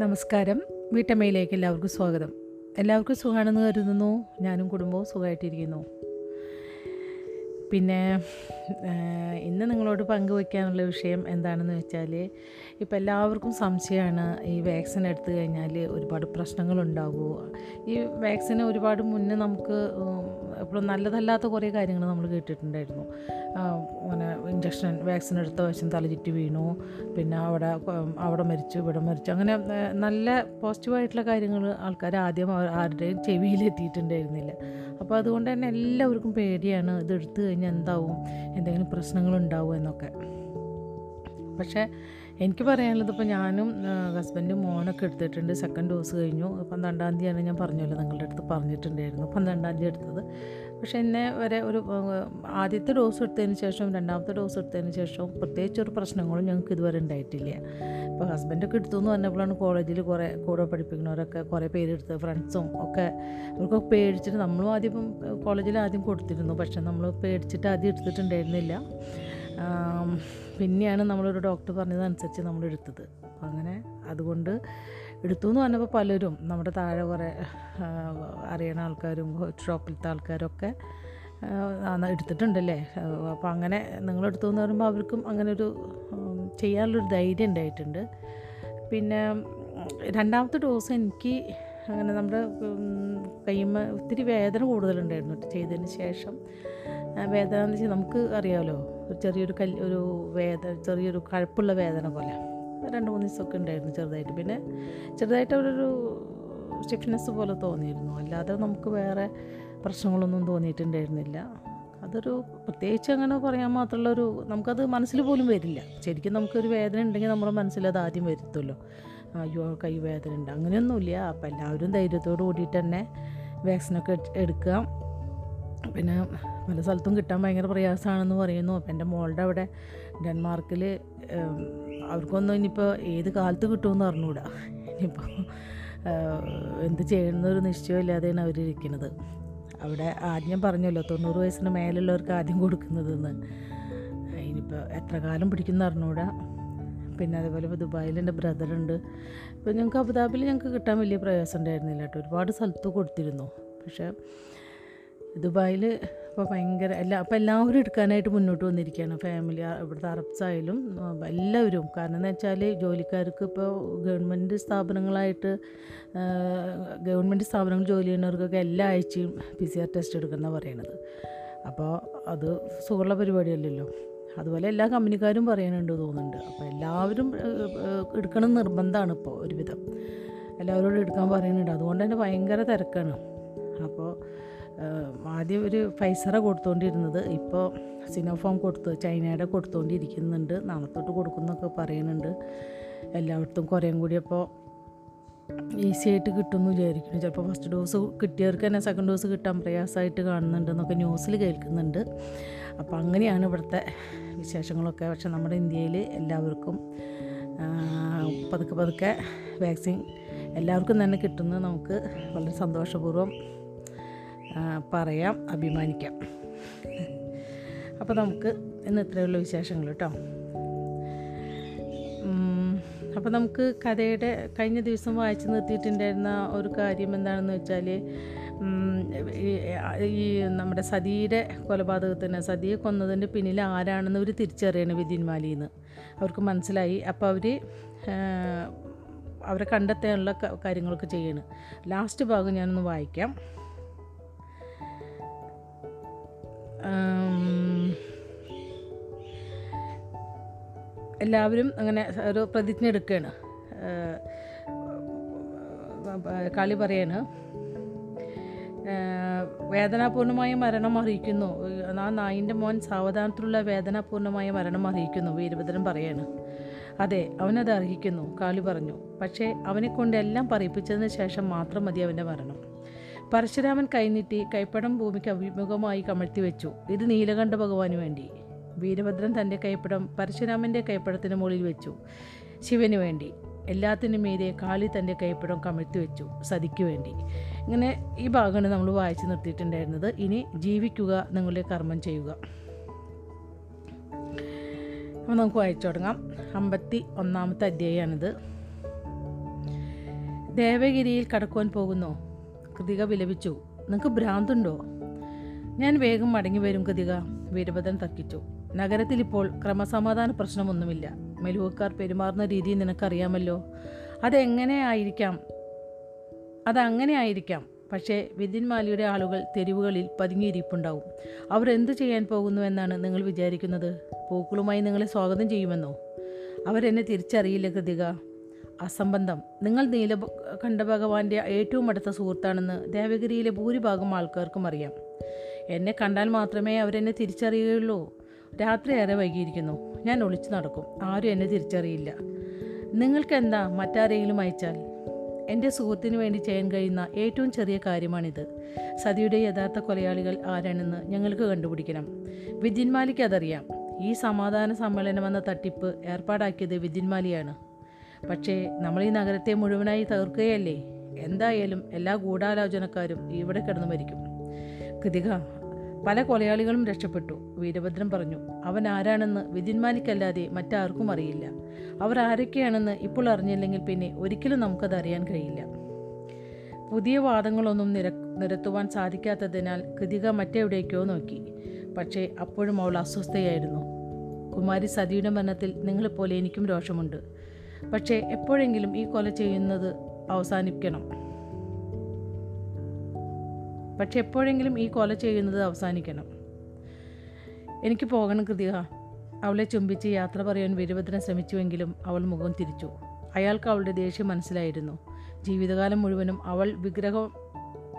നമസ്കാരം. വീട്ടമ്മയിലേക്ക് എല്ലാവർക്കും സ്വാഗതം. എല്ലാവർക്കും സുഖമാണെന്ന് കരുതുന്നു. ഞാനും കുടുംബവും സുഖമായിട്ടിരിക്കുന്നു. പിന്നെ ഇന്ന് നിങ്ങളോട് പങ്കുവയ്ക്കാനുള്ള വിഷയം എന്താണെന്ന് വെച്ചാൽ ഇപ്പം എല്ലാവർക്കും സംശയമാണ് ഈ വാക്സിൻ എടുത്തു കഴിഞ്ഞാൽ ഒരുപാട് പ്രശ്നങ്ങളുണ്ടാകുമോ? ഈ വാക്സിന് ഒരുപാട് മുന്നേ നമുക്ക് ഇപ്പോൾ നല്ലതല്ലാത്ത കുറേ കാര്യങ്ങൾ നമ്മൾ കേട്ടിട്ടുണ്ടായിരുന്നു. അങ്ങനെ ഇഞ്ചക്ഷൻ വാക്സിൻ എടുത്ത വശം തലചുറ്റി വീണു. പിന്നെ അവിടെ അവിടെ മരിച്ചു ഇവിടെ മരിച്ചു. അങ്ങനെ നല്ല പോസിറ്റീവായിട്ടുള്ള കാര്യങ്ങൾ ആൾക്കാർ ആദ്യം ആരുടെയും ചെവിയിൽ എത്തിയിട്ടുണ്ടായിരുന്നില്ല. അപ്പോൾ അതുകൊണ്ട് തന്നെ എല്ലാവർക്കും പേടിയാണ്. ഇത് എടുത്തു കഴിഞ്ഞാൽ എന്താവും? എന്തെങ്കിലും പ്രശ്നങ്ങളുണ്ടാവും എന്നൊക്കെ. പക്ഷേ എനിക്ക് പറയാനുള്ളത് ഇപ്പോൾ ഞാനും ഹസ്ബൻഡും മോനൊക്കെ എടുത്തിട്ടുണ്ട്. സെക്കൻഡ് ഡോസ് കഴിഞ്ഞു. പന്ത്രണ്ടാം തീയതിയാണ് ഞാൻ പറഞ്ഞല്ലോ നിങ്ങളുടെ അടുത്ത് പറഞ്ഞിട്ടുണ്ടായിരുന്നു. പന്ത്രണ്ടാം തീയതി എടുത്തത്. പക്ഷേ എന്നെ വരെ ഒരു ആദ്യത്തെ ഡോസ് എടുത്തതിന് ശേഷം രണ്ടാമത്തെ ഡോസ് എടുത്തതിന് ശേഷം പ്രത്യേകിച്ച് ഒരു പ്രശ്നങ്ങളും ഞങ്ങൾക്ക് ഇതുവരെ ഉണ്ടായിട്ടില്ല. ഇപ്പോൾ ഹസ്ബൻഡൊക്കെ എടുത്തു എന്ന് പറഞ്ഞപ്പോഴാണ് കോളേജിൽ കുറേ കൂടെ പഠിപ്പിക്കുന്നവരൊക്കെ കുറേ പേരെടുത്ത് ഫ്രണ്ട്സും ഒക്കെ അവർക്കൊക്കെ പേടിച്ചിട്ട് നമ്മളും ആദ്യം കോളേജിൽ ആദ്യം കൊടുത്തിരുന്നു. പക്ഷേ നമ്മൾ പേടിച്ചിട്ട് ആദ്യം എടുത്തിട്ടുണ്ടായിരുന്നില്ല. പിന്നെയാണ് നമ്മളൊരു ഡോക്ടർ പറഞ്ഞതനുസരിച്ച് നമ്മൾ എടുത്തത് അങ്ങനെ അതുകൊണ്ട് എടുത്തു എന്ന് പറഞ്ഞപ്പോൾ പലരും നമ്മുടെ താഴെ കുറേ അറിയണ ആൾക്കാരും ഷോപ്പിലത്തെ ആൾക്കാരൊക്കെ എടുത്തിട്ടുണ്ടല്ലേ? അപ്പോൾ അങ്ങനെ നിങ്ങളെടുത്തു എന്ന് പറയുമ്പോൾ അവർക്കും അങ്ങനെ ഒരു ചെയ്യാനുള്ളൊരു ധൈര്യം ഉണ്ടായിട്ടുണ്ട്. പിന്നെ രണ്ടാമത്തെ ഡോസ് എനിക്ക് അങ്ങനെ നമ്മുടെ കയ്യുമ്മ ഒത്തിരി വേദന കൂടുതലുണ്ടായിരുന്നു. ചെയ്തതിന് ശേഷം വേദന എന്ന് വെച്ചാൽ നമുക്ക് അറിയാമല്ലോ ചെറിയൊരു കല്ല് ഒരു വേദന ചെറിയൊരു കഴപ്പുള്ള വേദന പോലെ. രണ്ട് മൂന്ന് ദിവസമൊക്കെ ഉണ്ടായിരുന്നു ചെറുതായിട്ട്. പിന്നെ ചെറുതായിട്ട് ഒരു സ്റ്റിഫ്നെസ് പോലെ തോന്നിയിരുന്നു. അല്ലാതെ നമുക്ക് വേറെ പ്രശ്നങ്ങളൊന്നും തോന്നിയിട്ടുണ്ടായിരുന്നില്ല. അതൊരു പ്രത്യേകിച്ച് അങ്ങനെ പറയാൻ മാത്രമുള്ള ഒരു നമുക്കത് മനസ്സിൽ പോലും വരില്ല. ശരിക്കും നമുക്കൊരു വേദന ഉണ്ടെങ്കിൽ നമ്മുടെ മനസ്സിൽ അത് ആദ്യം വരുത്തുമല്ലോ. അയ്യോ കൈ വേദന ഉണ്ട്. അങ്ങനെയൊന്നുമില്ല. അപ്പം എല്ലാവരും ധൈര്യത്തോട് കൂടിയിട്ട് തന്നെ വാക്സിനൊക്കെ എടുക്കാം പിന്നെ പല സ്ഥലത്തും കിട്ടാൻ ഭയങ്കര പ്രയാസമാണെന്ന് പറയുന്നു. അപ്പം എന്റെ മോളുടെ അവിടെ ഡെൻമാർക്കിൽ അവർക്കൊന്നും ഇനിയിപ്പോൾ ഏത് കാലത്ത് കിട്ടുമെന്ന് അറിഞ്ഞുകൂടാ ഇനിയിപ്പോൾ എന്ത് ചെയ്യുന്നൊരു നിശ്ചയമില്ലാതെയാണ് അവരിരിക്കുന്നത്. അവിടെ ആദ്യം പറഞ്ഞല്ലോ തൊണ്ണൂറ് വയസ്സിന് മേലുള്ളവർക്ക് ആദ്യം കൊടുക്കുന്നതെന്ന്. ഇനിയിപ്പോൾ എത്ര കാലം പിടിക്കുന്ന അറിഞ്ഞുകൂടാ പിന്നെ അതേപോലെ ഇപ്പോൾ ദുബായിൽ എന്റെ ബ്രദറുണ്ട്. ഇപ്പോൾ ഞങ്ങൾക്ക് അബുദാബിയിൽ ഞങ്ങൾക്ക് കിട്ടാൻ വലിയ പ്രയാസം ഉണ്ടായിരുന്നില്ല കേട്ടോ. ഒരുപാട് സ്ഥലത്ത് കൊടുത്തിരുന്നു. പക്ഷേ ദുബായിൽ ഇപ്പോൾ ഭയങ്കര എല്ലാ അപ്പോൾ എല്ലാവരും എടുക്കാനായിട്ട് മുന്നോട്ട് വന്നിരിക്കുകയാണ്. ഫാമിലി ഇവിടുത്തെ അറബ്സ് ആയാലും എല്ലാവരും. കാരണം എന്ന് വെച്ചാൽ ജോലിക്കാർക്ക് ഇപ്പോൾ ഗവൺമെന്റ് സ്ഥാപനങ്ങളായിട്ട് ഗവൺമെന്റ് സ്ഥാപനങ്ങൾ ജോലി ചെയ്യുന്നവർക്കൊക്കെ എല്ലാ ആഴ്ചയും പി സി ആർ ടെസ്റ്റ് എടുക്കുന്ന പറയണത്. അപ്പോൾ അത് സുഖമുള്ള പരിപാടിയല്ലല്ലോ. അതുപോലെ എല്ലാ കമ്പനിക്കാരും പറയാനുണ്ട് തോന്നുന്നുണ്ട്. അപ്പോൾ എല്ലാവരും എടുക്കണം നിർബന്ധമാണ് ഇപ്പോൾ ഒരുവിധം. എല്ലാവരോടും എടുക്കാൻ പറയുന്നുണ്ട്. അതുകൊണ്ട് തന്നെ ഭയങ്കര തിരക്കാണ്. അപ്പോൾ ആദ്യം ഒരു ഫൈസറ കൊടുത്തുകൊണ്ടിരുന്നത് ഇപ്പോൾ സിനോഫോം കൊടുത്ത് ചൈനയുടെ കൊടുത്തുകൊണ്ടിരിക്കുന്നുണ്ട് നാളത്തോട്ട് കൊടുക്കുന്നൊക്കെ പറയുന്നുണ്ട് എല്ലായിടത്തും കുറേയും കൂടി അപ്പോൾ ഈസി ആയിട്ട് കിട്ടുമെന്ന് വിചാരിക്കുന്നു. ചിലപ്പോൾ ഫസ്റ്റ് ഡോസ് കിട്ടിയവർക്ക് തന്നെ സെക്കൻഡ് ഡോസ് കിട്ടാൻ പ്രയാസമായിട്ട് കാണുന്നുണ്ട് എന്നൊക്കെ ന്യൂസിൽ കേൾക്കുന്നുണ്ട്. അപ്പോൾ അങ്ങനെയാണ് ഇവിടുത്തെ വിശേഷങ്ങളൊക്കെ. പക്ഷെ നമ്മുടെ ഇന്ത്യയിൽ എല്ലാവർക്കും പതുക്കെ പതുക്കെ വാക്സിൻ എല്ലാവർക്കും തന്നെ കിട്ടുന്നത് നമുക്ക് വളരെ സന്തോഷപൂർവം പറയാം അഭിമാനിക്കാം. അപ്പോൾ നമുക്ക് ഇന്ന് ഇത്രയുള്ള വിശേഷങ്ങൾ കേട്ടോ. അപ്പോൾ നമുക്ക് കഥയുടെ കഴിഞ്ഞ ദിവസം വായിച്ചു നിർത്തിയിട്ടുണ്ടായിരുന്ന ഒരു കാര്യം എന്താണെന്ന് വെച്ചാൽ ഈ നമ്മുടെ സതിയുടെ കൊലപാതകത്തിന് സതിയെ കൊന്നതിന്റെ പിന്നിൽ ആരാണെന്ന് അവർ തിരിച്ചറിയണം വിദ്യന്മാലിന്ന് അവർക്ക് മനസ്സിലായി. അപ്പോൾ അവർ അവരെ കണ്ടെത്താനുള്ള കാര്യങ്ങളൊക്കെ ചെയ്യണം. ലാസ്റ്റ് ഭാഗം ഞാനൊന്ന് വായിക്കാം. എല്ലാവരും അങ്ങനെ ഒരു പ്രതിജ്ഞ എടുക്കുകയാണ്. കളി പറയാണ് വേദനാപൂർണമായ മരണം അറിയിക്കുന്നു. ആ നായിന്റെ മോൻ സാവധാനത്തിലുള്ള വേദനാപൂർണമായ മരണം അറിയിക്കുന്നു. വീരഭദ്രൻ പറയാണ് അതെ അവനത് അർഹിക്കുന്നു കാളി പറഞ്ഞു. പക്ഷേ അവനെ കൊണ്ട് എല്ലാം പറയിപ്പിച്ചതിന് ശേഷം മാത്രം മതി അവന്റെ മരണം. പരശുരാമൻ കൈനീട്ടി കൈപ്പടം ഭൂമിക്ക് അഭിമുഖമായി കമഴ്ത്തി വെച്ചു. ഇത് നീലകണ്ഠ ഭഗവാന് വേണ്ടി. വീരഭദ്രൻ തന്റെ കൈപ്പടം പരശുരാമന്റെ കൈപ്പടത്തിന് മുകളിൽ വെച്ചു. ശിവന് വേണ്ടി. എല്ലാത്തിനും മീതെ കാളി തന്റെ കൈപ്പടം കമഴ്ത്തി വെച്ചു. സതിക്ക് വേണ്ടി. ഇങ്ങനെ ഈ ഭാഗമാണ് നമ്മൾ വായിച്ചു നിർത്തിയിട്ടുണ്ടായിരുന്നത്. ഇനി ജീവിക്കുക നിങ്ങളുടെ കർമ്മം ചെയ്യുക. അപ്പോൾ നമുക്ക് വായിച്ചു തുടങ്ങാം. അമ്പത്തി ഒന്നാമത്തെ അധ്യായമാണിത്. ദേവഗിരിയിൽ കടക്കുവാൻ പോകുന്നോ. കൃതിക വിലപിച്ചു. നിങ്ങൾക്ക് ഭ്രാന്തുണ്ടോ? ഞാൻ വേഗം മടങ്ങി വരും കൃതിക. വീരഭദ്രൻ തർക്കിച്ചു. നഗരത്തിൽ ഇപ്പോൾ ക്രമസമാധാന പ്രശ്നമൊന്നുമില്ല. മെലുവക്കാർ പെരുമാറുന്ന രീതി നിനക്കറിയാമല്ലോ. അതെങ്ങനെ ആയിരിക്കാം അതങ്ങനെ ആയിരിക്കാം പക്ഷേ വിദ്യന്മാലിയുടെ ആളുകൾ തെരുവുകളിൽ പതുങ്ങിയിരിപ്പുണ്ടാവും. അവർ എന്തു ചെയ്യാൻ പോകുന്നു എന്നാണ് നിങ്ങൾ വിചാരിക്കുന്നത്? പൂക്കളുമായി നിങ്ങളെ സ്വാഗതം ചെയ്യുമെന്നോ? അവരെന്നെ തിരിച്ചറിയില്ല കൃതിക. അസംബന്ധം. നിങ്ങൾ നീല നീലകണ്ഠ ഭഗവാന്റെ ഏറ്റവും അടുത്ത സുഹൃത്താണെന്ന് ദേവഗിരിയിലെ ഭൂരിഭാഗം ആൾക്കാർക്കും അറിയാം. എന്നെ കണ്ടാൽ മാത്രമേ അവരെന്നെ തിരിച്ചറിയുകയുള്ളൂ രാത്രി ഏറെ വൈകിയിരിക്കുന്നു. ഞാൻ ഒളിച്ചു നടക്കും. ആരും എന്നെ തിരിച്ചറിയില്ല. നിങ്ങൾക്കെന്താ മറ്റാരെങ്കിലും അയച്ചാൽ? എന്റെ സുഹൃത്തിന് വേണ്ടി ചെയ്യാൻ കഴിയുന്ന ഏറ്റവും ചെറിയ കാര്യമാണിത്. സതിയുടെ യഥാർത്ഥ കൊലയാളികൾ ആരാണെന്ന് ഞങ്ങൾക്ക് കണ്ടുപിടിക്കണം. വിദ്യന്മാലിക്ക് അതറിയാം. ഈ സമാധാന സമ്മേളനമെന്ന തട്ടിപ്പ് ഏർപ്പാടാക്കിയത് വിദ്യന്മാലിയാണ് പക്ഷേ നമ്മൾ ഈ നഗരത്തെ മുഴുവനായി തകർക്കുകയല്ലേ? എന്തായാലും എല്ലാ ഗൂഢാലോചനക്കാരും ഇവിടെ കിടന്നു മരിക്കും. കൃതിക പല കൊലയാളികളും രക്ഷപ്പെട്ടു. വീരഭദ്രൻ പറഞ്ഞു അവൻ ആരാണെന്ന് വിധിന്മാനിക്കല്ലാതെ മറ്റാർക്കും അറിയില്ല. അവർ ആരൊക്കെയാണെന്ന് ഇപ്പോൾ അറിഞ്ഞില്ലെങ്കിൽ പിന്നെ ഒരിക്കലും നമുക്കത് അറിയാൻ കഴിയില്ല. പുതിയ വാദങ്ങളൊന്നും നിര നിരത്തുവാൻ സാധിക്കാത്തതിനാൽ കൃതിക മറ്റെവിടേക്കോ നോക്കി. പക്ഷേ അപ്പോഴും അവൾ അസ്വസ്ഥയായിരുന്നു. കുമാരി സതിയുടെ മരണത്തിൽ നിങ്ങളെപ്പോലെ എനിക്കും രോഷമുണ്ട്. പക്ഷേ എപ്പോഴെങ്കിലും ഈ കൊല ചെയ്യുന്നത് അവസാനിക്കണം പക്ഷെ എപ്പോഴെങ്കിലും ഈ കൊല ചെയ്യുന്നത് അവസാനിക്കണം. എനിക്ക് പോകണം കൃതിക. അവളെ ചുംബിച്ച് യാത്ര പറയാൻ വീരഭദ്രൻ ശ്രമിച്ചുവെങ്കിലും അവൾ മുഖം തിരിച്ചു. അയാൾക്ക് അവളുടെ ദേഷ്യം മനസ്സിലായിരുന്നു. ജീവിതകാലം മുഴുവനും അവൾ വിഗ്രഹ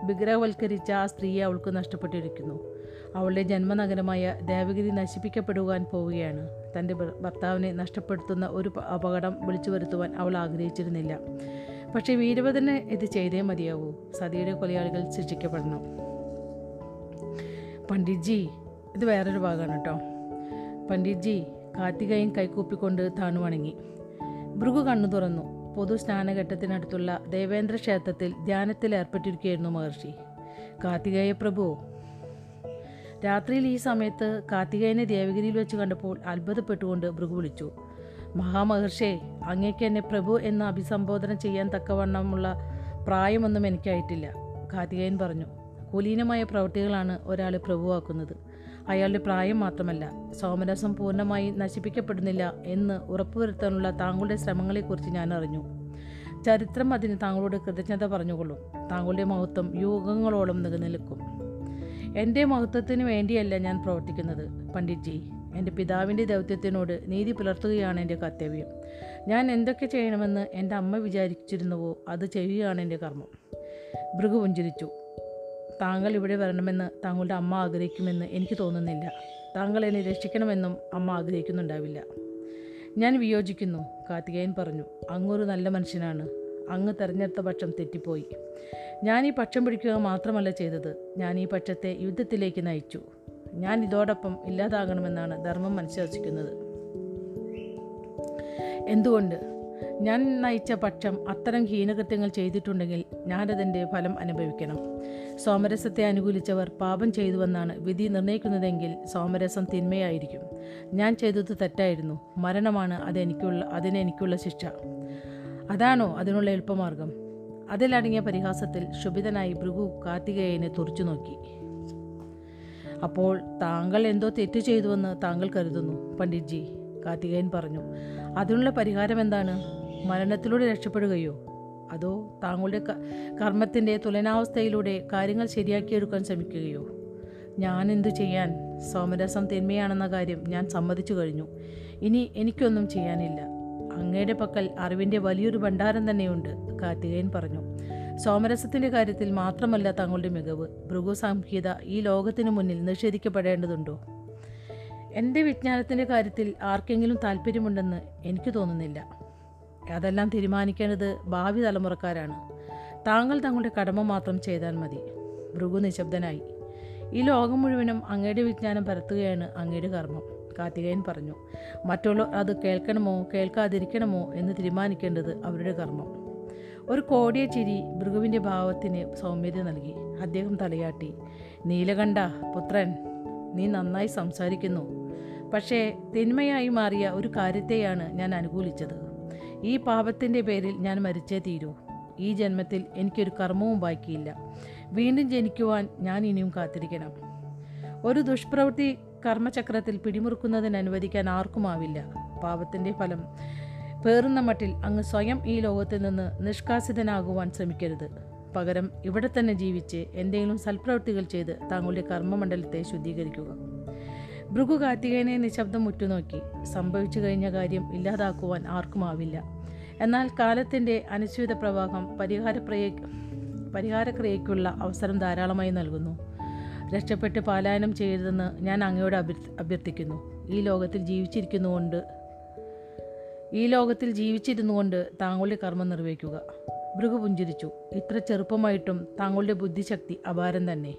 വിഗ്രഹവൽക്കരിച്ച ആ സ്ത്രീയെ അവൾക്ക് നഷ്ടപ്പെട്ടിരിക്കുന്നു. അവളുടെ ജന്മനഗരമായ ദേവഗിരി നശിപ്പിക്കപ്പെടുവാൻ പോവുകയാണ്. തന്റെ ഭർത്താവിനെ നഷ്ടപ്പെടുത്തുന്ന ഒരു അപകടം വിളിച്ചു വരുത്തുവാൻ അവൾ ആഗ്രഹിച്ചിരുന്നില്ല. പക്ഷേ വീരഭദ്രന് ഇത് ചെയ്തേ മതിയാവൂ. സതിയുടെ കൊലയാളികൾ ശിക്ഷിക്കപ്പെടണം. പണ്ഡിറ്റ്ജി ഇത് വേറൊരു ഭാഗമാണ് കേട്ടോ. പണ്ഡിറ്റ്ജി കാർത്തികയും കൈകൂപ്പിക്കൊണ്ട് താണു വണങ്ങി. ഭൃഗു കണ്ണു തുറന്നു. പൊതു സ്നാനഘട്ടത്തിനടുത്തുള്ള ദേവേന്ദ്ര ക്ഷേത്രത്തിൽ ധ്യാനത്തിൽ ഏർപ്പെട്ടിരിക്കുകയായിരുന്നു മഹർഷി. കാർത്തികേയ പ്രഭു രാത്രിയിൽ ഈ സമയത്ത് കാർത്തികേയനെ ദേവഗിരിയിൽ വെച്ച് കണ്ടപ്പോൾ അത്ഭുതപ്പെട്ടുകൊണ്ട് ഭൃഗു വിളിച്ചു. മഹാമഹർഷേ അങ്ങേക്ക് എന്നെ പ്രഭു എന്ന് അഭിസംബോധന ചെയ്യാൻ തക്കവണ്ണമുള്ള പ്രായമൊന്നും എനിക്കായിട്ടില്ല കാർത്തികേയൻ പറഞ്ഞു. കുലീനമായ പ്രവൃത്തികളാണ് ഒരാളെ പ്രഭുവാക്കുന്നത്. അയാളുടെ പ്രായം മാത്രമല്ല സോമരസം പൂർണമായി നശിപ്പിക്കപ്പെടുന്നില്ല എന്ന് ഉറപ്പുവരുത്താനുള്ള താങ്കളുടെ ശ്രമങ്ങളെക്കുറിച്ച് ഞാൻ അറിഞ്ഞു. ചരിത്രം അതിന് താങ്കളോട് കൃതജ്ഞത പറഞ്ഞുകൊള്ളും. താങ്കളുടെ മഹത്വം യുഗങ്ങളോളം നിലനിൽക്കും. എന്റെ മഹത്വത്തിന് വേണ്ടിയല്ല ഞാൻ പ്രവർത്തിക്കുന്നത് പണ്ഡിറ്റ്ജി. എന്റെ പിതാവിന്റെ ദൗത്യത്തിനോട് നീതി പുലർത്തുകയാണ് എന്റെ കർത്തവ്യം. ഞാൻ എന്തൊക്കെ ചെയ്യണമെന്ന് എന്റെ അമ്മ വിചാരിച്ചിരുന്നുവോ അത് ചെയ്യുകയാണ് എന്റെ കർമ്മം. ഭൃഗു പുഞ്ചിരിച്ചു. താങ്കൾ ഇവിടെ വരണമെന്ന് താങ്കളുടെ അമ്മ ആഗ്രഹിക്കുമെന്ന് എനിക്ക് തോന്നുന്നില്ല. താങ്കൾ എന്നെ രക്ഷിക്കണമെന്നും അമ്മ ആഗ്രഹിക്കുന്നുണ്ടാവില്ല. ഞാൻ വിയോജിക്കുന്നു കാർത്തികേയൻ പറഞ്ഞു. അങ്ങൊരു നല്ല മനുഷ്യനാണ്. അങ്ങ് തെരഞ്ഞെടുത്ത പക്ഷം തെറ്റിപ്പോയി. ഞാൻ ഈ പക്ഷം പിടിക്കുക മാത്രമല്ല ചെയ്തത്. ഞാൻ ഈ പക്ഷത്തെ യുദ്ധത്തിലേക്ക് നയിച്ചു. ഞാൻ ഇതോടൊപ്പം ഇല്ലാതാകണമെന്നാണ് ധർമ്മം മനസ്സിലാക്കുന്നത് എന്തുകൊണ്ട്? ഞാൻ നയിച്ച പക്ഷം അത്തരം ഹീനകൃത്യങ്ങൾ ചെയ്തിട്ടുണ്ടെങ്കിൽ ഞാനതിന്റെ ഫലം അനുഭവിക്കണം. സോമരസത്തെ അനുകൂലിച്ചവർ പാപം ചെയ്തുവെന്നാണ് വിധി നിർണയിക്കുന്നതെങ്കിൽ സോമരസം തിന്മയായിരിക്കും. ഞാൻ ചെയ്തത് തെറ്റായിരുന്നു. മരണമാണ് അതെനിക്കുള്ള അതിനെനിക്കുള്ള ശിക്ഷ. അതാണോ അതിനുള്ള എളുപ്പമാർഗം? അതിലടങ്ങിയ പരിഹാസത്തിൽ ശുഭിതനായി ഭൃഗു കാർത്തികേയനെ തുറച്ചു നോക്കി. അപ്പോൾ താങ്കൾ എന്തോ തെറ്റ് ചെയ്തുവെന്ന് താങ്കൾ കരുതുന്നു പണ്ഡിറ്റ്ജി കാർത്തികേയൻ പറഞ്ഞു. അതിനുള്ള പരിഹാരം എന്താണ്? മരണത്തിലൂടെ രക്ഷപ്പെടുകയോ? അതോ താങ്കളുടെ കർമ്മത്തിന്റെ തുലനാവസ്ഥയിലൂടെ കാര്യങ്ങൾ ശരിയാക്കിയെടുക്കാൻ ശ്രമിക്കുകയോ? ഞാൻ എന്തു ചെയ്യാൻ? സോമരസം തിന്മയാണെന്ന കാര്യം ഞാൻ സമ്മതിച്ചു കഴിഞ്ഞു. ഇനി എനിക്കൊന്നും ചെയ്യാനില്ല. അങ്ങയുടെ പക്കൽ അറിവിന്റെ വലിയൊരു ഭണ്ഡാരം തന്നെയുണ്ട് കാർത്തികേയൻ പറഞ്ഞു. സോമരസത്തിന്റെ കാര്യത്തിൽ മാത്രമല്ല തങ്ങളുടെ മികവ്. ഭൃഗു സംഹിത ഈ ലോകത്തിനു മുന്നിൽ നിഷേധിക്കപ്പെടേണ്ടതുണ്ടോ? എന്റെ വിജ്ഞാനത്തിന്റെ കാര്യത്തിൽ ആർക്കെങ്കിലും താല്പര്യമുണ്ടെന്ന് എനിക്ക് തോന്നുന്നില്ല. അതെല്ലാം തീരുമാനിക്കേണ്ടത് ഭാവി തലമുറക്കാരാണ്. താങ്കൾ തങ്ങളുടെ കടമ മാത്രം ചെയ്താൽ മതി. ഭൃഗു നിശബ്ദനായി. ഈ ലോകം മുഴുവനും അങ്ങയുടെ വിജ്ഞാനം പരത്തുകയാണ് അങ്ങയുടെ കർമ്മം. കാർത്തികേയൻ പറഞ്ഞു. മറ്റുള്ളവർ അത് കേൾക്കണമോ കേൾക്കാതിരിക്കണമോ എന്ന് തീരുമാനിക്കേണ്ടത് അവരുടെ കർമ്മം. ഒരു കോടിയ ചിരി ഭൃഗുവിന്റെ ഭാവത്തിന് സൗമ്യത നൽകി. അദ്ദേഹം തലയാട്ടി. നീലകണ്ഠ പുത്രൻ നീ നന്നായി സംസാരിക്കുന്നു. പക്ഷേ തിന്മയായി മാറിയ ഒരു കാര്യത്തെയാണ് ഞാൻ അനുകൂലിച്ചത്. ഈ പാപത്തിന്റെ പേരിൽ ഞാൻ മരിച്ചേ തീരൂ. ഈ ജന്മത്തിൽ എനിക്കൊരു കർമ്മവും ബാക്കിയില്ല. വീണ്ടും ജനിക്കുവാൻ ഞാൻ ഇനിയും കാത്തിരിക്കണം. ഒരു ദുഷ്പ്രവൃത്തി കർമ്മചക്രത്തിൽ പിടിമുറുക്കുന്നതിന് അനുവദിക്കാൻ ആർക്കുമാവില്ല പാപത്തിന്റെ ഫലം പേറുന്ന മട്ടിൽ അങ്ങ് സ്വയം ഈ ലോകത്തിൽ നിന്ന് നിഷ്കാസിതനാകുവാൻ ശ്രമിക്കരുത്. പകരം ഇവിടെ തന്നെ ജീവിച്ച് എന്തെങ്കിലും സൽപ്രവൃത്തികൾ ചെയ്ത് താങ്കളുടെ കർമ്മമണ്ഡലത്തെ ശുദ്ധീകരിക്കുക. ഭൃഗു കാർത്തികേയനെ നിശബ്ദം ഉറ്റുനോക്കി സംഭവിച്ചു കഴിഞ്ഞ കാര്യം ഇല്ലാതാക്കുവാൻ ആർക്കുമാവില്ല എന്നാൽ കാലത്തിന്റെ അനിശ്ചിത പ്രവാഹം പരിഹാരപ്രയ പരിഹാരക്രിയയ്ക്കുള്ള അവസരം ധാരാളമായി നൽകുന്നു. രക്ഷപ്പെട്ട് പാലായനം ചെയ്യരുതെന്ന് ഞാൻ അങ്ങയോട് അഭ്യർത്ഥ അഭ്യർത്ഥിക്കുന്നു. ഈ ലോകത്തിൽ ജീവിച്ചിരിക്കുന്നുകൊണ്ട് ഈ ലോകത്തിൽ ജീവിച്ചിരുന്നുകൊണ്ട് താങ്കളുടെ കർമ്മം നിർവഹിക്കുക. ഭൃഗു പുഞ്ചിരിച്ചു. ഇത്ര ചെറുപ്പമായിട്ടും താങ്കളുടെ ബുദ്ധിശക്തി അപാരം തന്നെ.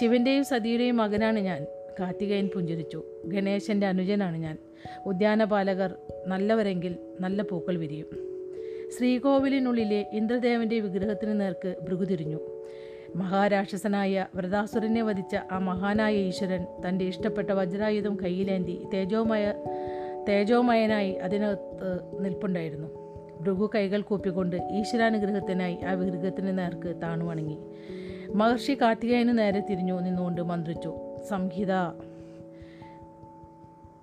ശിവന്റെയും സതിയുടെയും മകനാണ് ഞാൻ. കാർത്തികയൻ പുഞ്ചിരിച്ചു. ഗണേശന്റെ അനുജനാണ് ഞാൻ. ഉദ്യാനപാലകർ നല്ലവരെങ്കിൽ നല്ല പൂക്കൾ വിരിയും. ശ്രീകോവിലിനുള്ളിലെ ഇന്ദ്രദേവന്റെ വിഗ്രഹത്തിന് നേർക്ക് ഭൃഗു തിരിഞ്ഞു. മഹാരാക്ഷസനായ വ്രതാസുരനെ വധിച്ച ആ മഹാനായ ഈശ്വരൻ തന്റെ ഇഷ്ടപ്പെട്ട വജ്രായുധം കയ്യിലേന്തി തേജോമയ തേജോമയനായി അതിനകത്ത് നിൽപ്പുണ്ടായിരുന്നു. ഭൃഗു കൈകൾ കൂപ്പിക്കൊണ്ട് ഈശ്വരാനുഗ്രഹത്തിനായി ആ വിഗ്രഹത്തിന് നേർക്ക് താണു വണങ്ങി. മഹർഷി കാർത്തികേയന് നേരെ തിരിഞ്ഞു നിന്നുകൊണ്ട് മന്ത്രിച്ചു സംഹിത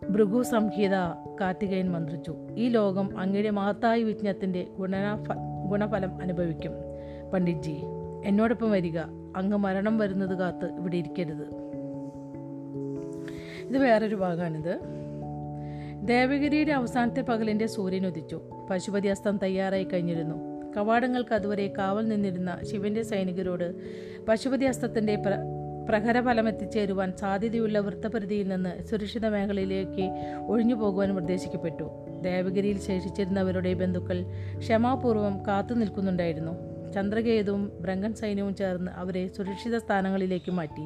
ഭൃഗു സംഹിത കാർത്തികേയൻ മന്ത്രിച്ചു ഈ ലോകം അങ്ങയുടെ മഹത്തായ വിജ്ഞത്തിന്റെ ഗുണ ഗുണഫലം അനുഭവിക്കും പണ്ഡിറ്റ്ജി. എന്നോടൊപ്പം വരിക. അങ്ങ് മരണം വരുന്നത് കാത്ത് ഇവിടെ ഇരിക്കരുത്. ഇത് വേറൊരു ഭാഗമാണിത്. ദേവഗിരിയുടെ അവസാനത്തെ പകലിന്റെ സൂര്യൻ ഉദിച്ചു. പശുപതി അസ്തം തയ്യാറായി കഴിഞ്ഞിരുന്നു. കവാടങ്ങൾക്ക് അതുവരെ കാവൽ നിന്നിരുന്ന ശിവന്റെ സൈനികരോട് പശുപതി അസ്തത്തിന്റെ പ്ര പ്രഹരഫലം എത്തിച്ചേരുവാൻ സാധ്യതയുള്ള വൃത്തപരിധിയിൽ നിന്ന് സുരക്ഷിത മേഖലയിലേക്ക് ഒഴിഞ്ഞു പോകുവാൻ നിർദ്ദേശിക്കപ്പെട്ടു. ദേവഗിരിയിൽ ശേഷിച്ചിരുന്നവരുടെ ബന്ധുക്കൾ ക്ഷമാപൂർവം കാത്തു നിൽക്കുന്നുണ്ടായിരുന്നു ചന്ദ്രകേതുവും ബ്രങ്കൻ സൈന്യവും ചേർന്ന് അവരെ സുരക്ഷിത സ്ഥാനങ്ങളിലേക്ക് മാറ്റി.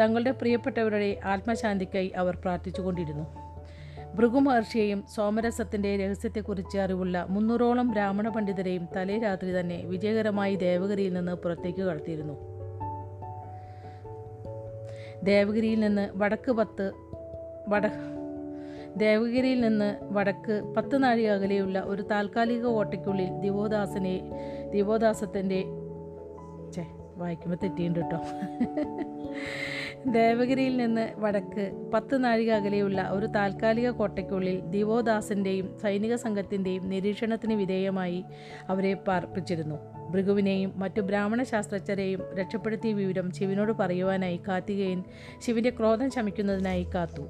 തങ്ങളുടെ പ്രിയപ്പെട്ടവരുടെ ആത്മശാന്തിക്കായി അവർ പ്രാർത്ഥിച്ചുകൊണ്ടിരുന്നു. ഭൃഗു മഹർഷിയെയും സോമരസത്തിന്റെ രഹസ്യത്തെക്കുറിച്ച് അറിവുള്ള മുന്നൂറോളം ബ്രാഹ്മണ പണ്ഡിതരെയും തലേ രാത്രി തന്നെ വിജയകരമായി ദേവഗിരിയിൽ നിന്ന് പുറത്തേക്ക് കടത്തിയിരുന്നു. ദേവഗിരിയിൽ നിന്ന് വടക്ക് പത്ത് വട ദേവഗിരിയിൽ നിന്ന് വടക്ക് പത്ത് നാഴിക അകലെയുള്ള ഒരു താൽക്കാലിക ഓട്ടയ്ക്കുള്ളിൽ ദിവോദാസനെ ദിവോദാസത്തിന്റെ ചേ വായിക്കുമ്പോൾ തെറ്റിയുണ്ട് കേട്ടോ ദേവഗിരിയിൽ നിന്ന് വടക്ക് പത്ത് നാഴിക അകലെയുള്ള ഒരു താൽക്കാലിക കോട്ടയ്ക്കുള്ളിൽ ദിവോദാസിന്റെയും സൈനിക സംഘത്തിന്റെയും നിരീക്ഷണത്തിന് വിധേയമായി അവരെ പാർപ്പിച്ചിരുന്നു. ഭൃഗുവിനെയും മറ്റു ബ്രാഹ്മണ ശാസ്ത്രജ്ഞരെയും രക്ഷപ്പെടുത്തിയ വിവരം ശിവനോട് പറയുവാനായി കാർത്തികേയൻ ശിവന്റെ ക്രോധം ശമിക്കുന്നതിനായി കാത്തു.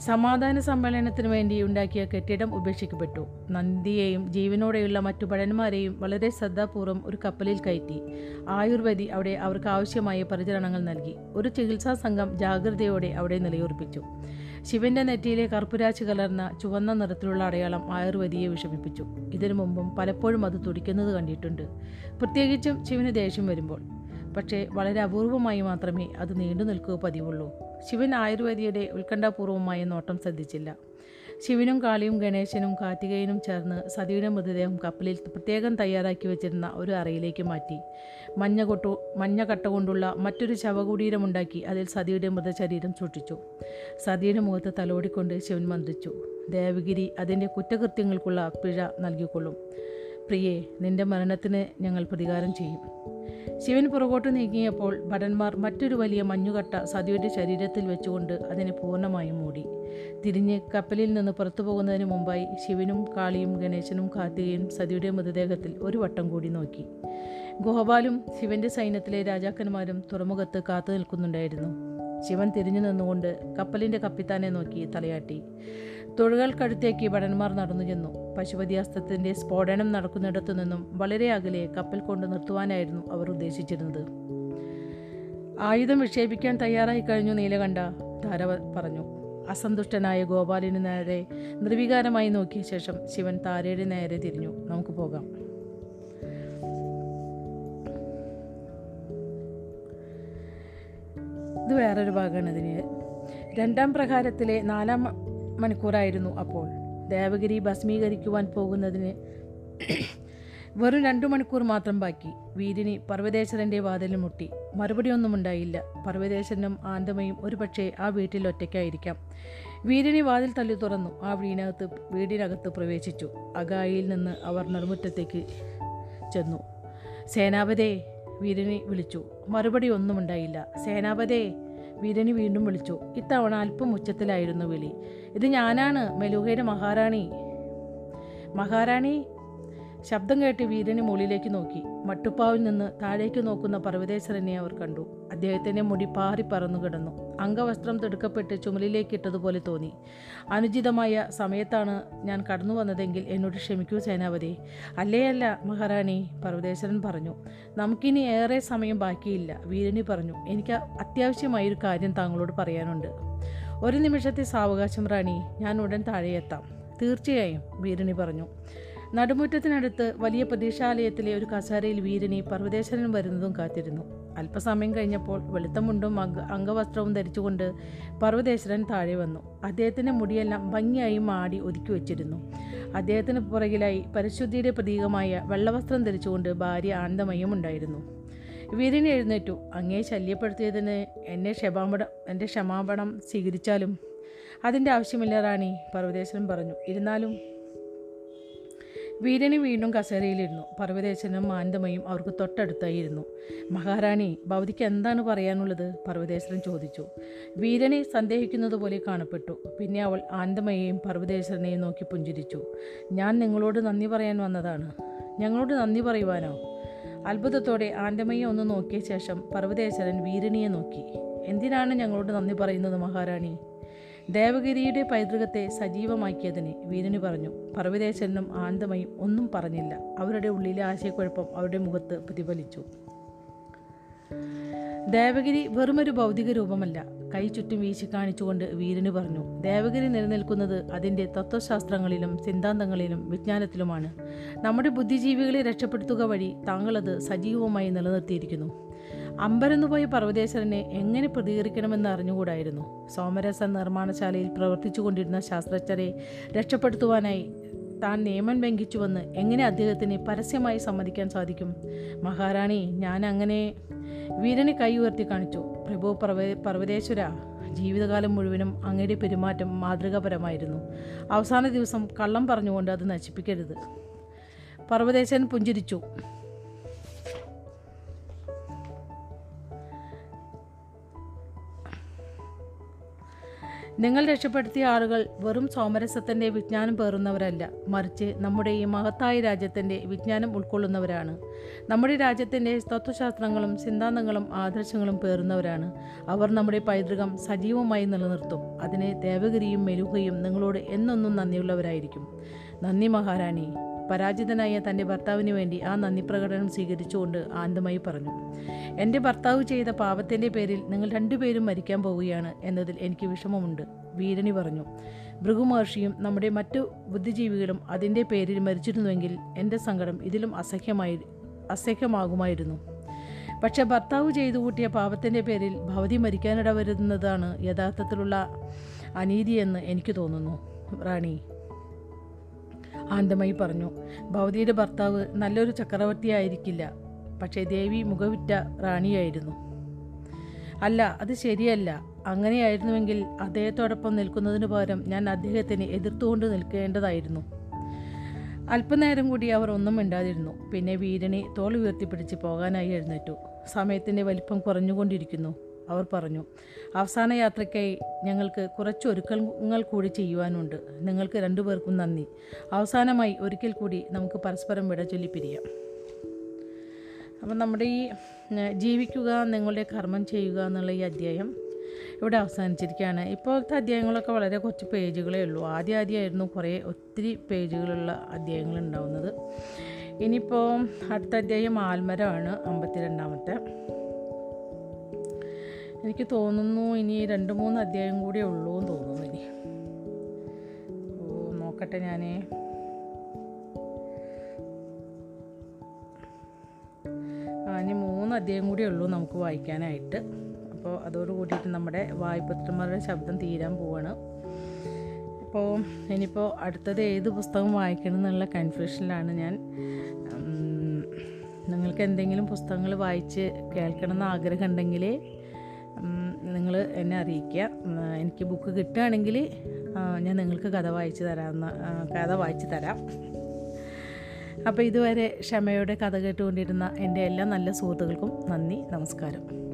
സമാധാന സമ്മേളനത്തിന് വേണ്ടി ഉണ്ടാക്കിയ കെട്ടിടം ഉപേക്ഷിക്കപ്പെട്ടു. നന്ദിയെയും ജീവനോടെയുള്ള മറ്റു ഭടന്മാരെയും വളരെ ശ്രദ്ധാപൂർവം ഒരു കപ്പലിൽ കയറ്റി. ആയുർവേദി അവിടെ അവർക്ക് ആവശ്യമായ പരിചരണങ്ങൾ നൽകി. ഒരു ചികിത്സാ സംഘം ജാഗ്രതയോടെ അവിടെ നിലയുറപ്പിച്ചു. ശിവന്റെ നെറ്റിയിലെ കർപ്പുരാശി കലർന്ന ചുവന്ന നിറത്തിലുള്ള അടയാളം ആയുർവേദിയെ വിഷമിപ്പിച്ചു. ഇതിനു മുമ്പും പലപ്പോഴും അത് തുടിക്കുന്നത് കണ്ടിട്ടുണ്ട്. പ്രത്യേകിച്ചും ശിവന് ദേഷ്യം വരുമ്പോൾ. പക്ഷേ വളരെ അപൂർവമായി മാത്രമേ അത് നീണ്ടു നിൽക്കുക പതിവുള്ളൂ. ശിവൻ ആയുർവേദിയുടെ ഉത്കണ്ഠാപൂർവമായ നോട്ടം ശ്രദ്ധിച്ചില്ല. ശിവനും കാളിയും ഗണേശനും കാർത്തികേയനും ചേർന്ന് സതിയുടെ മൃതദേഹം കപ്പലിൽ പ്രത്യേകം തയ്യാറാക്കി വെച്ചിരുന്ന ഒരു അറയിലേക്ക് മാറ്റി. മഞ്ഞ കൊട്ടു മഞ്ഞ കട്ട കൊണ്ടുള്ള മറ്റൊരു ശവകുടീരമുണ്ടാക്കി അതിൽ സതിയുടെ മൃതശരീരം സൂക്ഷിച്ചു. സതിയുടെ മുഖത്ത് തലോടിക്കൊണ്ട് ശിവൻ മന്ത്രിച്ചു ദേവഗിരി അതിന്റെ കുറ്റകൃത്യങ്ങൾക്കുള്ള പിഴ നൽകിക്കൊള്ളും. പ്രിയേ നിന്റെ മരണത്തിന് ഞങ്ങൾ പ്രതികാരം ചെയ്യും. ശിവൻ പുറകോട്ട് നീങ്ങിയപ്പോൾ ഭടന്മാർ മറ്റൊരു വലിയ മഞ്ഞുകട്ട സതിയുടെ ശരീരത്തിൽ വെച്ചുകൊണ്ട് അതിനെ പൂർണമായും മൂടി. തിരിഞ്ഞ് കപ്പലിൽ നിന്ന് പുറത്തു പോകുന്നതിന് മുമ്പായി ശിവനും കാളിയും ഗണേശനും കാർത്തികയും സതിയുടെ മൃതദേഹത്തിൽ ഒരു വട്ടം കൂടി നോക്കി. ഗോപാലും ശിവന്റെ സൈന്യത്തിലെ രാജാക്കന്മാരും തുറമുഖത്ത് കാത്തു നിൽക്കുന്നുണ്ടായിരുന്നു. ശിവൻ തിരിഞ്ഞു നിന്നുകൊണ്ട് കപ്പലിന്റെ കപ്പിത്താനെ നോക്കി തലയാട്ടി. തൊഴുകൾക്കടുത്തേക്ക് ഭടന്മാർ നടന്നു ചെന്നു. പശുപതി അസ്തത്തിന്റെ സ്ഫോടനം നടക്കുന്നിടത്തു നിന്നും വളരെ അകലെ കപ്പൽ കൊണ്ട് നിർത്തുവാനായിരുന്നു അവർ ഉദ്ദേശിച്ചിരുന്നത്. ആയുധം വിക്ഷേപിക്കാൻ തയ്യാറായി കഴിഞ്ഞു നീലകണ്ഠ ധാര പറഞ്ഞു. അസന്തുഷ്ടനായ ഗോപാലിന് നേരെ നിർവികാരമായി നോക്കിയ ശേഷം ശിവൻ താരയുടെ നേരെ തിരിഞ്ഞു. നമുക്ക് പോകാം. ഇത് വേറൊരു ഭാഗമാണ് ഇതിന്. രണ്ടാം പ്രകാരത്തിലെ നാലാം മണിക്കൂറായിരുന്നു അപ്പോൾ. ദേവഗിരി ഭസ്മീകരിക്കുവാൻ പോകുന്നതിന് വെറും രണ്ടു മണിക്കൂർ മാത്രം ബാക്കി. വീരിനി പർവതേശ്വരന്റെ വാതിലിൽ മുട്ടി. മറുപടിയൊന്നും ഉണ്ടായില്ല. പർവതേശ്വരനും ആന്തമയും ഒരുപക്ഷെ ആ വീട്ടിൽ ഒറ്റയ്ക്കായിരിക്കാം. വീരിനി വാതിൽ തള്ളി തുറന്നു. ആ വീടിനകത്ത് വീടിനകത്ത് പ്രവേശിച്ചു. അഗായിയിൽ നിന്ന് അവർ നെടുമുറ്റത്തേക്ക് ചെന്നു. സേനാപതേ വീരിനി വിളിച്ചു. മറുപടി ഒന്നും ഉണ്ടായില്ല. സേനാപതേ വീരനി വീണ്ടും വിളിച്ചു. ഇത്തവണ അല്പം ഉച്ചത്തിലായിരുന്നു വിളി. ഇത് ഞാനാണ് മെലൂഹയുടെ മഹാറാണി. മഹാറാണി ശബ്ദം കേട്ട് വീരന് മുകളിലേക്ക് നോക്കി. മട്ടുപ്പാവിൽ നിന്ന് താഴേക്ക് നോക്കുന്ന പർവതേശ്വരനെ അവർ കണ്ടു. അദ്ദേഹത്തിന്റെ മുടി പാറി പറന്നു കിടന്നു. അംഗവസ്ത്രം തെടുക്കപ്പെട്ട് ചുമലിലേക്ക് ഇട്ടതുപോലെ തോന്നി. അനുചിതമായ സമയത്താണ് ഞാൻ കടന്നു വന്നതെങ്കിൽ എന്നോട് ക്ഷമിക്കൂ സേനാപതി. അല്ലേ അല്ല മഹാറാണി പർവതേശ്വരൻ പറഞ്ഞു. നമുക്കിനി ഏറെ സമയം ബാക്കിയില്ല വീരനി പറഞ്ഞു. എനിക്ക് അത്യാവശ്യമായൊരു കാര്യം താങ്കളോട് പറയാനുണ്ട്. ഒരു നിമിഷത്തെ സാവകാശം റാണി. ഞാൻ ഉടൻ താഴെയെത്താം തീർച്ചയായും വീരണി പറഞ്ഞു. നടുമുറ്റത്തിനടുത്ത് വലിയ പ്രതീക്ഷാലയത്തിലെ ഒരു കസേരയിൽ വീരനെ പർവതേശ്വരൻ വരുന്നതും കാത്തിരുന്നു. അല്പസമയം കഴിഞ്ഞപ്പോൾ വെളുത്തമുണ്ടും അംഗ അംഗവസ്ത്രവും ധരിച്ചുകൊണ്ട് പർവതേശ്വരൻ താഴെ വന്നു. അദ്ദേഹത്തിന്റെ മുടിയെല്ലാം ഭംഗിയായി മാടി ഒതുക്കി വച്ചിരുന്നു. അദ്ദേഹത്തിന് പുറകിലായി പരിശുദ്ധിയുടെ പ്രതീകമായ വെള്ളവസ്ത്രം ധരിച്ചുകൊണ്ട് ഭാര്യ ആനന്ദമയം ഉണ്ടായിരുന്നു. വീരനെ എഴുന്നേറ്റു. അങ്ങേ ശല്യപ്പെടുത്തിയതിന് എന്നെ ക്ഷമാപണം എന്റെ ക്ഷമാപണം സ്വീകരിച്ചാലും അതിന്റെ ആവശ്യമില്ല റാണി പർവതേശ്വരൻ പറഞ്ഞു. ഇരുന്നാലും വീരനി വീണ്ടും കസേരയിലിരുന്നു. പർവതേശ്വരനും മാനന്തമയും അവർക്ക് തൊട്ടടുത്തായിരുന്നു. മഹാറാണി ഭവതിക്ക് എന്താണ് പറയാനുള്ളത്? പർവതേശ്വരൻ ചോദിച്ചു. വീരനെ സന്ദേഹിക്കുന്നത് പോലെ കാണപ്പെട്ടു. പിന്നെ അവൾ ആനന്ദമയെയും പർവതേശ്വരനെയും നോക്കി പുഞ്ചിരിച്ചു. ഞാൻ നിങ്ങളോട് നന്ദി പറയാൻ വന്നതാണ്. ഞങ്ങളോട് നന്ദി പറയുവാനോ? അത്ഭുതത്തോടെ ആൻഡമയെ ഒന്ന് നോക്കിയ ശേഷം പർവതേശ്വരൻ വീരണിയെ നോക്കി. എന്തിനാണ് ഞങ്ങളോട് നന്ദി പറയുന്നത് മഹാറാണി? ദേവഗിരിയുടെ പൈതൃകത്തെ സജീവമാക്കിയതിന് വീരന് പറഞ്ഞു. പർവതേശ്വരനും ആനന്ദമയും ഒന്നും പറഞ്ഞില്ല. അവരുടെ ഉള്ളിലെ ആശയക്കുഴപ്പം അവരുടെ മുഖത്ത് പ്രതിഫലിച്ചു. ദേവഗിരി വെറുമൊരു ഭൗതിക രൂപമല്ല. കൈ ചുറ്റും വീശി കാണിച്ചുകൊണ്ട് വീരന് പറഞ്ഞു. ദേവഗിരി നിലനിൽക്കുന്നത് അതിന്റെ തത്വശാസ്ത്രങ്ങളിലും സിദ്ധാന്തങ്ങളിലും വിജ്ഞാനത്തിലുമാണ്. നമ്മുടെ ബുദ്ധിജീവികളെ രക്ഷപ്പെടുത്തുക വഴി താങ്കളത് സജീവമായി നിലനിർത്തിയിരിക്കുന്നു. അമ്പരന്നുപോയ പർവതേശ്വരനെ എങ്ങനെ പ്രതികരിക്കണമെന്ന് അറിഞ്ഞുകൂടായിരുന്നു. സോമരസ നിർമ്മാണശാലയിൽ പ്രവർത്തിച്ചു കൊണ്ടിരുന്ന ശാസ്ത്രജ്ഞരെ രക്ഷപ്പെടുത്തുവാനായി താൻ നിയമം ലംഘിച്ചുവെന്ന് എങ്ങനെ അദ്ദേഹത്തിന് പരസ്യമായി സമ്മതിക്കാൻ സാധിക്കും? മഹാറാണി ഞാൻ അങ്ങനെ വീരനെ കൈ ഉയർത്തി കാണിച്ചു. പ്രഭു പർവ പർവതേശ്വര ജീവിതകാലം മുഴുവനും അങ്ങയുടെ പെരുമാറ്റം മാതൃകാപരമായിരുന്നു. അവസാന ദിവസം കള്ളം പറഞ്ഞുകൊണ്ട് അത് നശിപ്പിക്കരുത്. പർവതേശ്വരൻ പുഞ്ചിരിച്ചു. നിങ്ങൾ രക്ഷപ്പെടുത്തിയ ആളുകൾ വെറും സോമരസത്തിന്റെ വിജ്ഞാനം പേറുന്നവരല്ല. മറിച്ച് നമ്മുടെ ഈ മഹത്തായ രാജ്യത്തിന്റെ വിജ്ഞാനം ഉൾക്കൊള്ളുന്നവരാണ്. നമ്മുടെ രാജ്യത്തിന്റെ തത്വശാസ്ത്രങ്ങളും സിദ്ധാന്തങ്ങളും ആദർശങ്ങളും പേറുന്നവരാണ്. അവർ നമ്മുടെ പൈതൃകം സജീവമായി നിലനിർത്തും. അതിനെ ദേവഗിരിയും മെലുഹയും നിങ്ങളോട് എന്നൊന്നും നന്ദിയുള്ളവരായിരിക്കും. നന്ദി മഹാറാണി പരാജിതനായ തന്റെ ഭർത്താവിന് വേണ്ടി ആ നന്ദി പ്രകടനം സ്വീകരിച്ചുകൊണ്ട് ആനന്ദമായി പറഞ്ഞു. എന്റെ ഭർത്താവ് ചെയ്ത പാപത്തിന്റെ പേരിൽ നിങ്ങൾ രണ്ടുപേരും മരിക്കാൻ പോവുകയാണ് എന്നതിൽ എനിക്ക് വിഷമമുണ്ട് വീരണി പറഞ്ഞു. ഭൃഗുമഹർഷിയും നമ്മുടെ മറ്റു ബുദ്ധിജീവികളും അതിന്റെ പേരിൽ മരിച്ചിരുന്നുവെങ്കിൽ എന്റെ സങ്കടം ഇതിലും അസഹ്യമായി അസഹ്യമാകുമായിരുന്നു. പക്ഷേ ഭർത്താവ് ചെയ്തു കൂട്ടിയ പാപത്തിന്റെ പേരിൽ ഭവതി മരിക്കാനിട വരുന്നതാണ് യഥാർത്ഥത്തിലുള്ള അനീതിയെന്ന് എനിക്ക് തോന്നുന്നു റാണി. ആനന്ദമായി പറഞ്ഞു. ഭവതിയുടെ ഭർത്താവ് നല്ലൊരു ചക്രവർത്തിയായിരിക്കില്ല. പക്ഷേ ദേവി മുഖവിറ്റ റാണിയായിരുന്നു. അല്ല അത് ശരിയല്ല. അങ്ങനെയായിരുന്നുവെങ്കിൽ അദ്ദേഹത്തോടൊപ്പം നിൽക്കുന്നതിന് പകരം ഞാൻ അദ്ദേഹത്തിന് എതിർത്തുകൊണ്ട് നിൽക്കേണ്ടതായിരുന്നു. അല്പനേരം കൂടി അവർ ഒന്നും മിണ്ടാതിരുന്നു. പിന്നെ വീരനെ തോൾ ഉയർത്തിപ്പിടിച്ച് പോകാനായി എഴുന്നേറ്റു. സമയത്തിന്റെ വലിപ്പം കുറഞ്ഞുകൊണ്ടിരിക്കുന്നു. അവർ പറഞ്ഞു അവസാന യാത്രയ്ക്കായി ഞങ്ങൾക്ക് കുറച്ച് ഒരുക്കങ്ങൾ കൂടി ചെയ്യുവാനുണ്ട്. നിങ്ങൾക്ക് രണ്ടുപേർക്കും നന്ദി. അവസാനമായി ഒരിക്കൽ കൂടി നമുക്ക് പരസ്പരം വിട ചൊല്ലി പിരിയാം. അപ്പം നമ്മുടെ ഈ ജീവിക്കുക നിങ്ങളുടെ കർമ്മം ചെയ്യുക എന്നുള്ള ഈ അധ്യായം ഇവിടെ അവസാനിച്ചിരിക്കുകയാണ്. ഇപ്പോഴത്തെ അധ്യായങ്ങളൊക്കെ വളരെ കുറച്ച് പേജുകളേ ഉള്ളൂ. ആദ്യം ആദ്യമായിരുന്നു കുറേ ഒത്തിരി പേജുകളുള്ള അധ്യായങ്ങൾ ഉണ്ടാവുന്നത്. ഇനിയിപ്പോൾ അടുത്ത അധ്യായം ആൽമരമാണ് അമ്പത്തിരണ്ടാമത്തെ. എനിക്ക് തോന്നുന്നു ഇനി രണ്ട് മൂന്ന് അധ്യായം കൂടിയേ ഉള്ളൂ എന്ന് തോന്നുന്നു ഇനി. ഓ നോക്കട്ടെ ഞാൻ ഇനി മൂന്ന് അധ്യായം കൂടിയേ ഉള്ളൂ നമുക്ക് വായിക്കാനായിട്ട്. അപ്പോൾ അതോട് കൂടിയിട്ട് നമ്മുടെ വായ്പത്രന്മാരുടെ ശബ്ദം തീരാൻ പോവാണ്. അപ്പോൾ ഇനിയിപ്പോൾ അടുത്തത് ഏത് പുസ്തകം വായിക്കണം എന്നുള്ള കൺഫ്യൂഷനിലാണ് ഞാൻ. നിങ്ങൾക്ക് എന്തെങ്കിലും പുസ്തകങ്ങൾ വായിച്ച് കേൾക്കണം എന്ന് ആഗ്രഹം നിങ്ങൾ എന്നെ അറിയിക്കുക. എനിക്ക് ബുക്ക് കിട്ടുകയാണെങ്കിൽ ഞാൻ നിങ്ങൾക്ക് കഥ വായിച്ചു തരാമെന്ന് കഥ വായിച്ചു തരാം. അപ്പോൾ ഇതുവരെ ക്ഷമയോടെ കഥ കേട്ടുകൊണ്ടിരുന്ന എന്റെ എല്ലാ നല്ല സുഹൃത്തുക്കൾക്കും നന്ദി നമസ്കാരം.